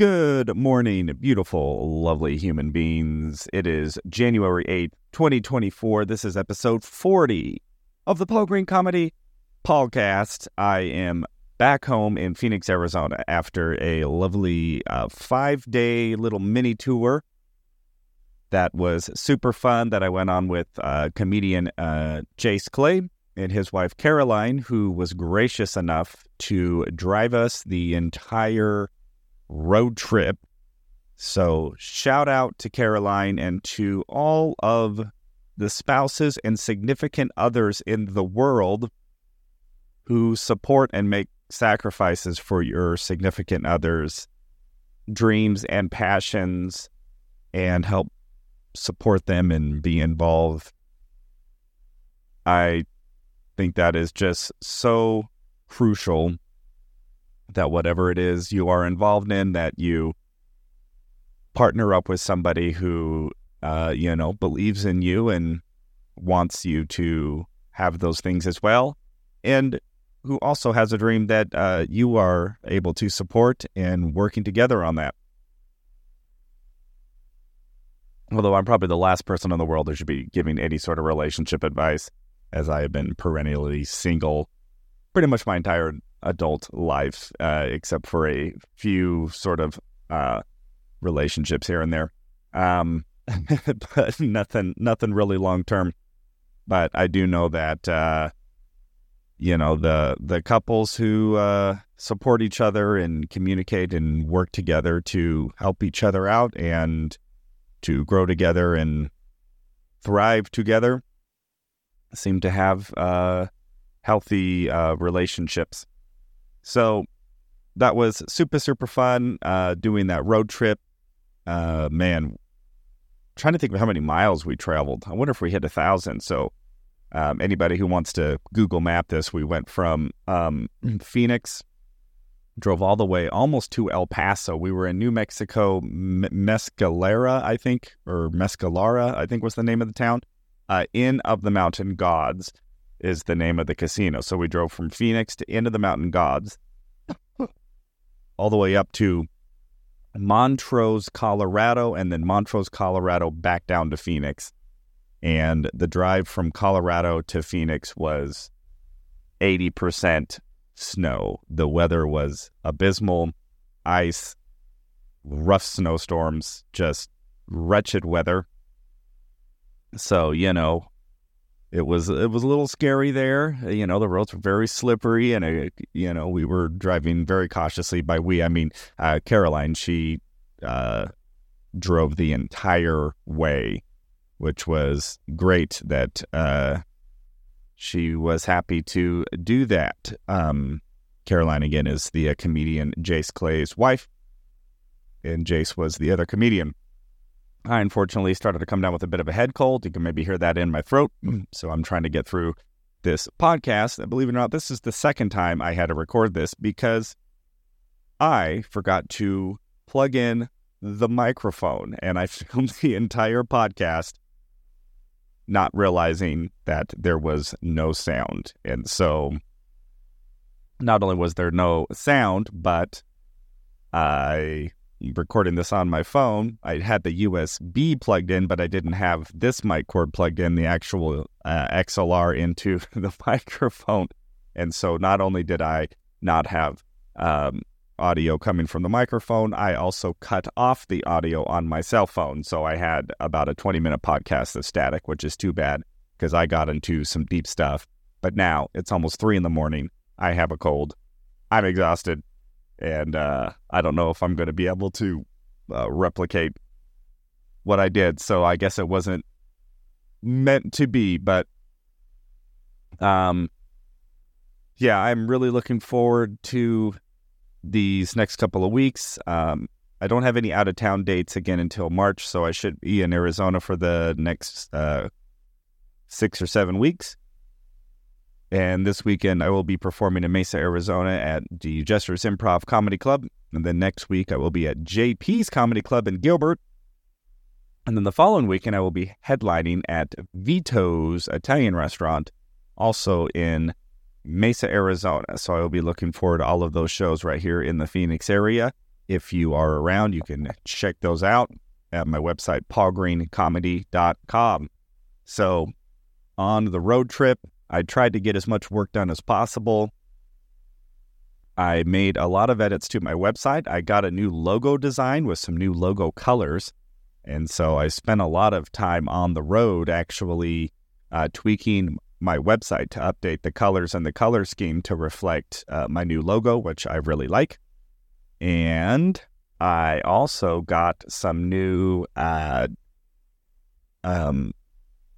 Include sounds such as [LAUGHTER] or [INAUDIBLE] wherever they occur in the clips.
Good morning, beautiful, lovely human beings. It is January 8th, 2024. This is episode 40 of the Paul Green Comedy Podcast. I am back home in Phoenix, Arizona after a lovely uh, five day little mini tour that was super fun that I went on with uh, comedian uh, Jace Clay and his wife Caroline, who was gracious enough to drive us the entire road trip. So, shout out to Caroline and to all of the spouses and significant others in the world who support and make sacrifices for your significant others' dreams and passions and help support them and be involved. I think that is just so crucial that whatever it is you are involved in, that you partner up with somebody who, uh, you know, believes in you and wants you to have those things as well. And who also has a dream that uh, you are able to support and working together on that. Although I'm probably the last person in the world that should be giving any sort of relationship advice, as I have been perennially single pretty much my entire adult life, uh, except for a few sort of uh, relationships here and there. Um, [LAUGHS] but nothing, nothing really long term. But I do know that uh, you know the the couples who uh, support each other and communicate and work together to help each other out and to grow together and thrive together seem to have uh, healthy uh, relationships. So that was super, super fun uh, doing that road trip. Uh, man, trying to think of how many miles we traveled. I wonder if we hit a thousand. So um, anybody who wants to Google map this, we went from um, [CLEARS THROAT] Phoenix, drove all the way almost to El Paso. We were in New Mexico, M- Mescalera, I think, or Mescalara, I think was the name of the town. Uh, Inn of the Mountain Gods is the name of the casino. So we drove from Phoenix to Inn of the Mountain Gods, all the way up to Montrose, Colorado, and then Montrose, Colorado, back down to Phoenix. And the drive from Colorado to Phoenix was 80% snow. The weather was abysmal, ice, rough snowstorms, just wretched weather. So, you know, it was it was a little scary there. You know, the roads were very slippery, and it, uh, you know we were driving very cautiously. By we, I mean uh, Caroline. She uh, drove the entire way, which was great. That uh, she was happy to do that. Um, Caroline again is the uh, comedian Jace Clay's wife, and Jace was the other comedian. I unfortunately started to come down with a bit of a head cold. You can maybe hear that in my throat. [CLEARS THROAT] So I'm trying to get through this podcast. Believe it or not, this is the second time I had to record this because I forgot to plug in the microphone and I [LAUGHS] filmed the entire podcast not realizing that there was no sound. And so not only was there no sound, but I recording this on my phone. I had the USB plugged in, but I didn't have this mic cord plugged in, the actual uh, XLR into [LAUGHS] the microphone. And so not only did I not have um, audio coming from the microphone, I also cut off the audio on my cell phone. So I had about a 20 minute podcast of static, which is too bad because I got into some deep stuff. But now it's almost three in the morning. I have a cold. I'm exhausted and uh, I don't know if I'm going to be able to uh, replicate what I did. So I guess it wasn't meant to be, but um, yeah, I'm really looking forward to these next couple of weeks. Um, I don't have any out of town dates again until March, so I should be in Arizona for the next uh, six or seven weeks. And this weekend, I will be performing in Mesa, Arizona at the Jesters Improv Comedy Club. And then next week, I will be at JP's Comedy Club in Gilbert. And then the following weekend, I will be headlining at Vito's Italian Restaurant, also in Mesa, Arizona. So I will be looking forward to all of those shows right here in the Phoenix area. if you are around, you can check those out at my website, paulgreencomedy.com. So on the road trip, I tried to get as much work done as possible. I made a lot of edits to my website. I got a new logo design with some new logo colors. And so I spent a lot of time on the road actually uh, tweaking my website to update the colors and the color scheme to reflect uh, my new logo, which I really like. And I also got some new uh, um,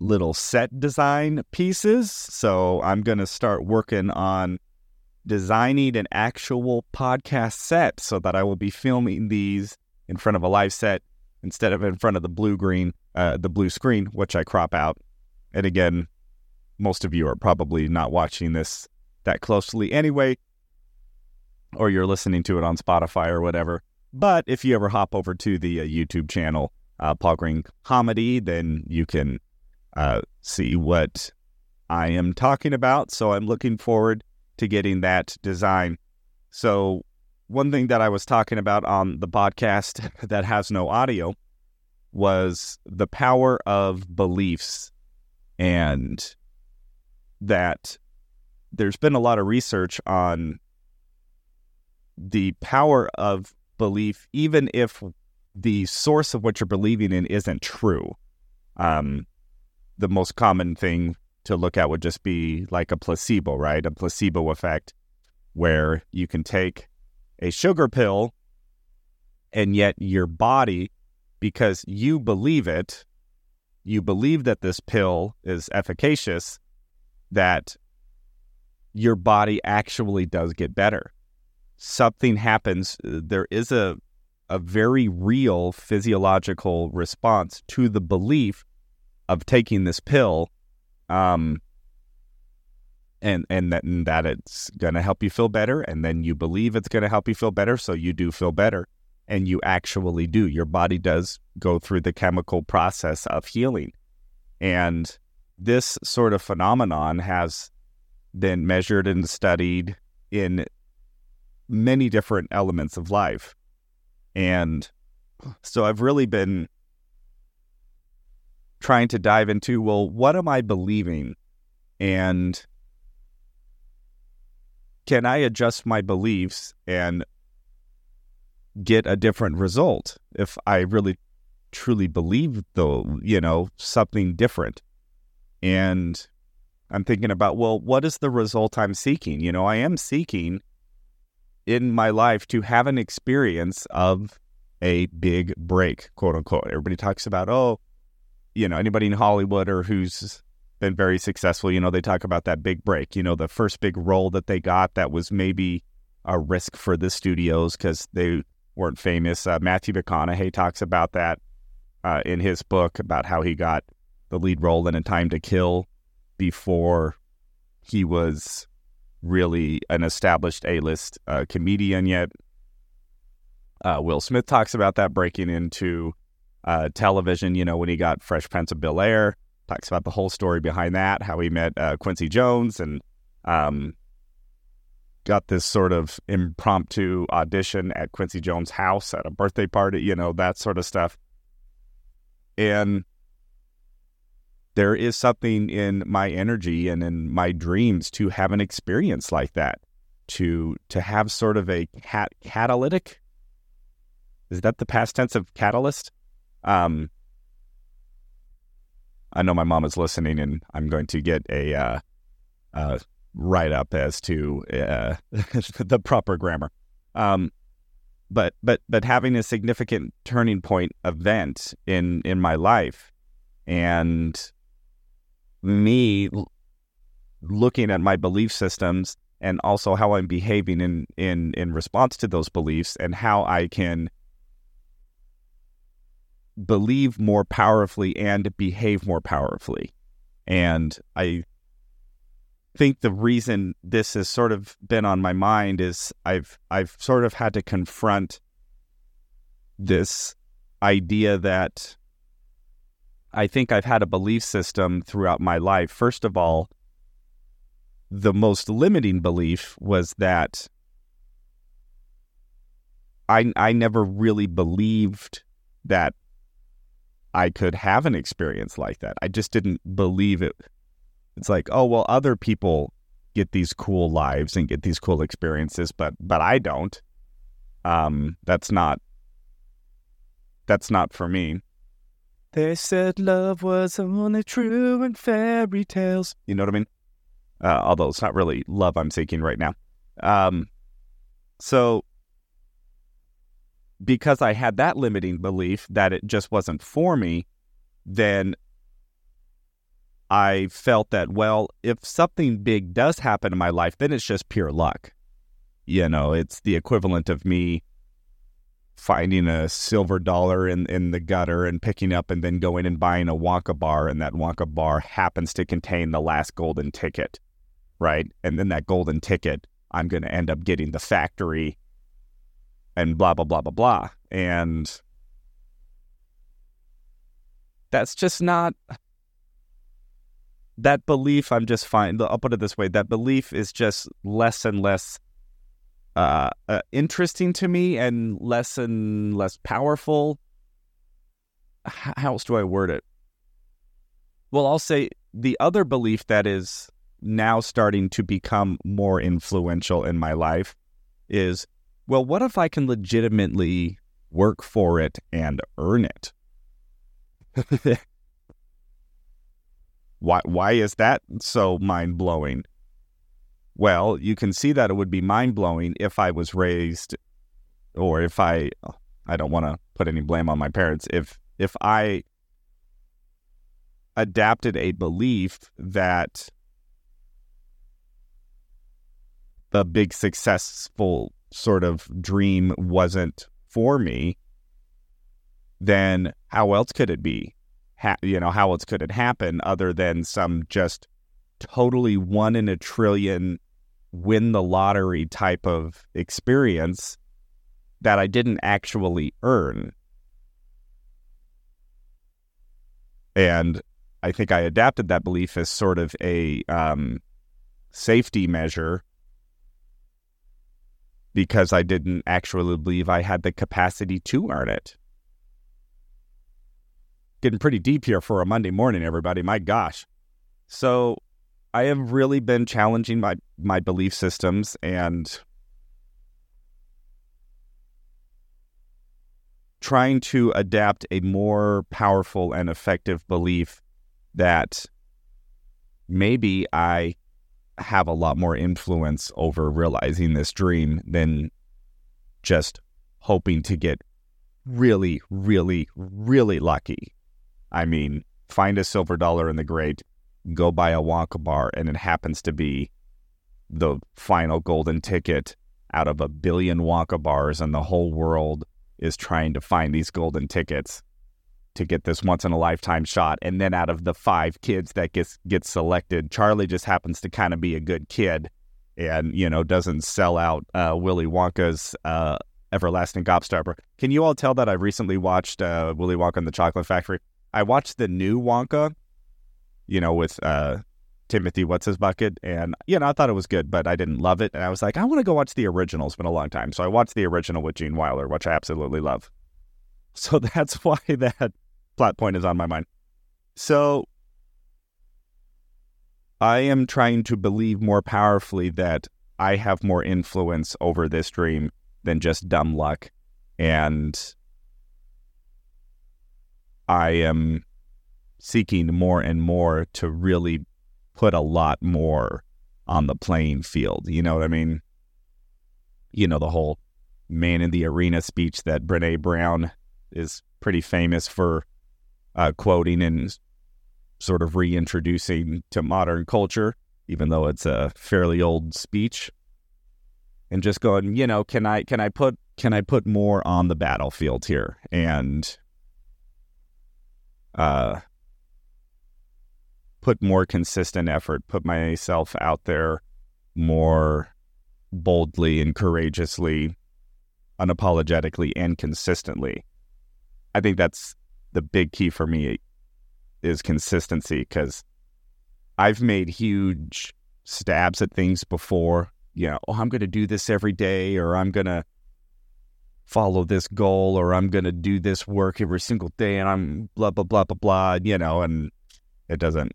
little set design pieces. So I'm going to start working on designing an actual podcast set so that I will be filming these in front of a live set instead of in front of the blue green, uh, the blue screen, which I crop out. And again, most of you are probably not watching this that closely anyway, or you're listening to it on Spotify or whatever. But if you ever hop over to the uh, YouTube channel, uh, Paul Green Comedy, then you can uh, see what I am talking about. So I'm looking forward to getting that design. So, one thing that I was talking about on the podcast [LAUGHS] that has no audio was the power of beliefs and that there's been a lot of research on the power of belief, even if the source of what you're believing in isn't true. Um, the most common thing to look at would just be like a placebo, right? A placebo effect where you can take a sugar pill and yet your body, because you believe it, you believe that this pill is efficacious, that your body actually does get better. Something happens. There is a a very real physiological response to the belief of taking this pill, um, and and that and that it's going to help you feel better, and then you believe it's going to help you feel better, so you do feel better, and you actually do. Your body does go through the chemical process of healing, and this sort of phenomenon has been measured and studied in many different elements of life. And so I've really been trying to dive into well, what am I believing? And can I adjust my beliefs and get a different result if I really truly believe though, you know, something different? And I'm thinking about, well, what is the result I'm seeking? You know, I am seeking in my life to have an experience of a big break, quote unquote. Everybody talks about, oh, you know, anybody in Hollywood or who's been very successful, you know, they talk about that big break, you know, the first big role that they got that was maybe a risk for the studios because they weren't famous. Uh, Matthew McConaughey talks about that uh, in his book about how he got the lead role in A Time to Kill before he was really an established A-list uh, comedian yet. Uh, Will Smith talks about that breaking into uh, television. You know, when he got Fresh Prince of Bel Air, talks about the whole story behind that, how he met uh, Quincy Jones, and um, got this sort of impromptu audition at Quincy Jones' house at a birthday party. You know, that sort of stuff. And there is something in my energy and in my dreams to have an experience like that to to have sort of a cat catalytic is that the past tense of catalyst um i know my mom is listening and i'm going to get a uh, uh write up as to uh, [LAUGHS] the proper grammar. Um but but but having a significant turning point event in in my life and me looking at my belief systems and also how I'm behaving in in in response to those beliefs and how I can believe more powerfully and behave more powerfully. And I think the reason this has sort of been on my mind is I've I've sort of had to confront this idea that I think I've had a belief system throughout my life. First of all, the most limiting belief was that I I never really believed that I could have an experience like that. I just didn't believe it. It's like, oh well, other people get these cool lives and get these cool experiences, but but I don't. Um, that's not that's not for me. They said love was only true in fairy tales. You know what I mean? Uh, although it's not really love I'm seeking right now. Um, so because I had that limiting belief that it just wasn't for me, then I felt that, well, if something big does happen in my life, then it's just pure luck. You know, it's the equivalent of me finding a silver dollar in, in the gutter and picking up and then going and buying a Wonka bar, and that Wonka bar happens to contain the last golden ticket, right? And then that golden ticket, I'm going to end up getting the factory and blah, blah, blah, blah, blah. And that's just not that belief. I'm just fine. I'll put it this way that belief is just less and less uh, uh, interesting to me and less and less powerful. How else do I word it? Well, I'll say the other belief that is now starting to become more influential in my life is well, what if I can legitimately work for it and earn it? [LAUGHS] why why is that so mind-blowing? Well, you can see that it would be mind-blowing if I was raised or if I I don't want to put any blame on my parents if if I adapted a belief that the big successful sort of dream wasn't for me, then how else could it be? Ha- you know, how else could it happen other than some just totally one in a trillion win the lottery type of experience that I didn't actually earn? And I think I adapted that belief as sort of a um, safety measure because I didn't actually believe I had the capacity to earn it. Getting pretty deep here for a Monday morning, everybody. My gosh. So I have really been challenging my, my belief systems and trying to adapt a more powerful and effective belief that maybe I have a lot more influence over realizing this dream than just hoping to get really, really, really lucky. I mean, find a silver dollar in the grate, go buy a Wonka bar, and it happens to be the final golden ticket out of a billion Wonka bars, and the whole world is trying to find these golden tickets to get this once in a lifetime shot. And then out of the five kids that gets gets selected, Charlie just happens to kind of be a good kid and, you know, doesn't sell out uh, Willy Wonka's uh, everlasting gobstopper. Can you all tell that I recently watched uh, Willy Wonka and the Chocolate Factory? I watched the new Wonka, you know, with uh, Timothy What's His Bucket, and you know, I thought it was good, but I didn't love it. And I was like, I want to go watch the original. It's been a long time, so I watched the original with Gene Wilder, which I absolutely love. So [LAUGHS] that's why that plot point is on my mind. So I am trying to believe more powerfully that I have more influence over this dream than just dumb luck. And I am seeking more and more to really put a lot more on the playing field. You know what I mean? You know, the whole man in the arena speech that Brene Brown is pretty famous for uh, quoting and sort of reintroducing to modern culture, even though it's a fairly old speech. And just going, you know, can I can I put can I put more on the battlefield here and uh put more consistent effort, put myself out there more boldly and courageously, unapologetically and consistently. I think that's the big key for me is consistency because I've made huge stabs at things before. You know, oh, I'm going to do this every day, or I'm going to follow this goal or I'm going to do this work every single day and I'm blah, blah, blah, blah, blah, you know, and it doesn't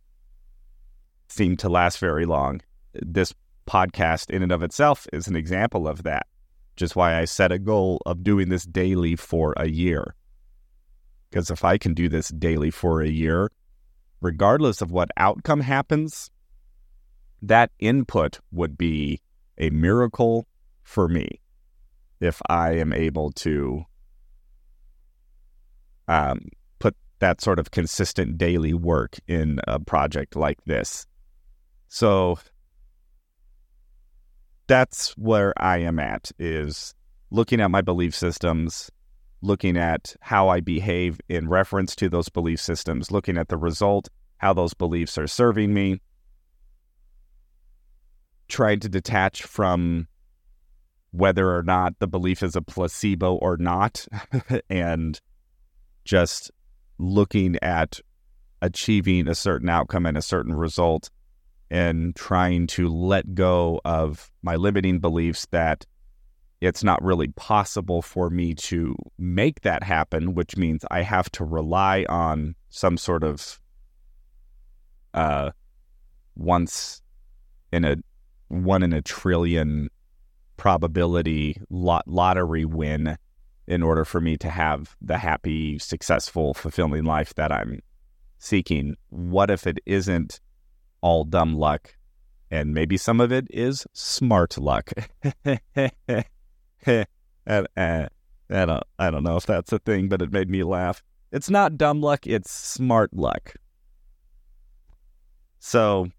seem to last very long. This podcast, in and of itself, is an example of that, just why I set a goal of doing this daily for a year. Because if I can do this daily for a year, regardless of what outcome happens, that input would be a miracle for me if I am able to um, put that sort of consistent daily work in a project like this. So that's where I am at is looking at my belief systems, looking at how I behave in reference to those belief systems, looking at the result, how those beliefs are serving me, trying to detach from whether or not the belief is a placebo or not, [LAUGHS] and just looking at achieving a certain outcome and a certain result and trying to let go of my limiting beliefs that it's not really possible for me to make that happen, which means I have to rely on some sort of uh, once in a one in a trillion probability lot lottery win in order for me to have the happy, successful, fulfilling life that I'm seeking. What if it isn't all dumb luck and maybe some of it is smart luck? [LAUGHS] and, uh, I don't, I don't know if that's a thing, but it made me laugh. It's not dumb luck, it's smart luck. So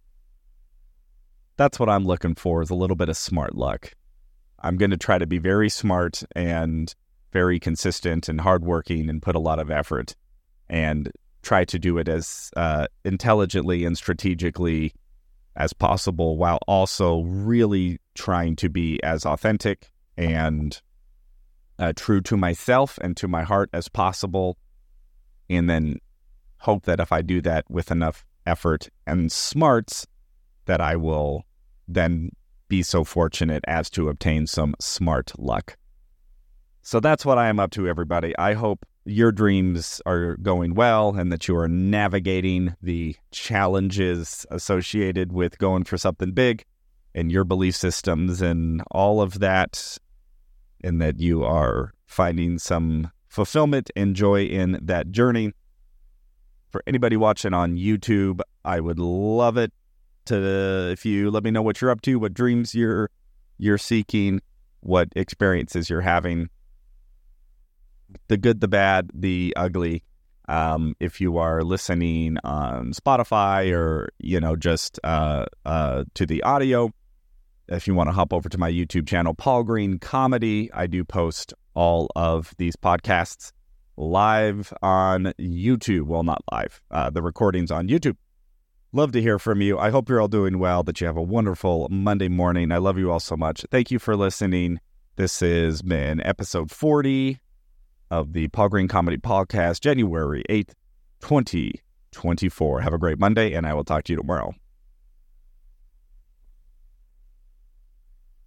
that's what I'm looking for is a little bit of smart luck. I'm going to try to be very smart and very consistent and hardworking and put a lot of effort and try to do it as uh, intelligently and strategically as possible while also really trying to be as authentic and uh, true to myself and to my heart as possible. And then hope that if I do that with enough effort and smarts, that I will then be so fortunate as to obtain some smart luck. So that's what I am up to, everybody. I hope your dreams are going well and that you are navigating the challenges associated with going for something big and your belief systems and all of that, and that you are finding some fulfillment and joy in that journey. For anybody watching on YouTube, I would love it to if you let me know what you're up to, what dreams you're you're seeking, what experiences you're having, the good, the bad, the ugly. Um, if you are listening on Spotify or you know just uh, uh, to the audio, if you want to hop over to my YouTube channel, Paul Green Comedy, I do post all of these podcasts live on YouTube. Well, not live, uh, the recordings on YouTube. Love to hear from you. I hope you're all doing well, that you have a wonderful Monday morning. I love you all so much. Thank you for listening. This has been episode 40 of the Paul Green Comedy Podcast, January 8th, 2024. Have a great Monday, and I will talk to you tomorrow.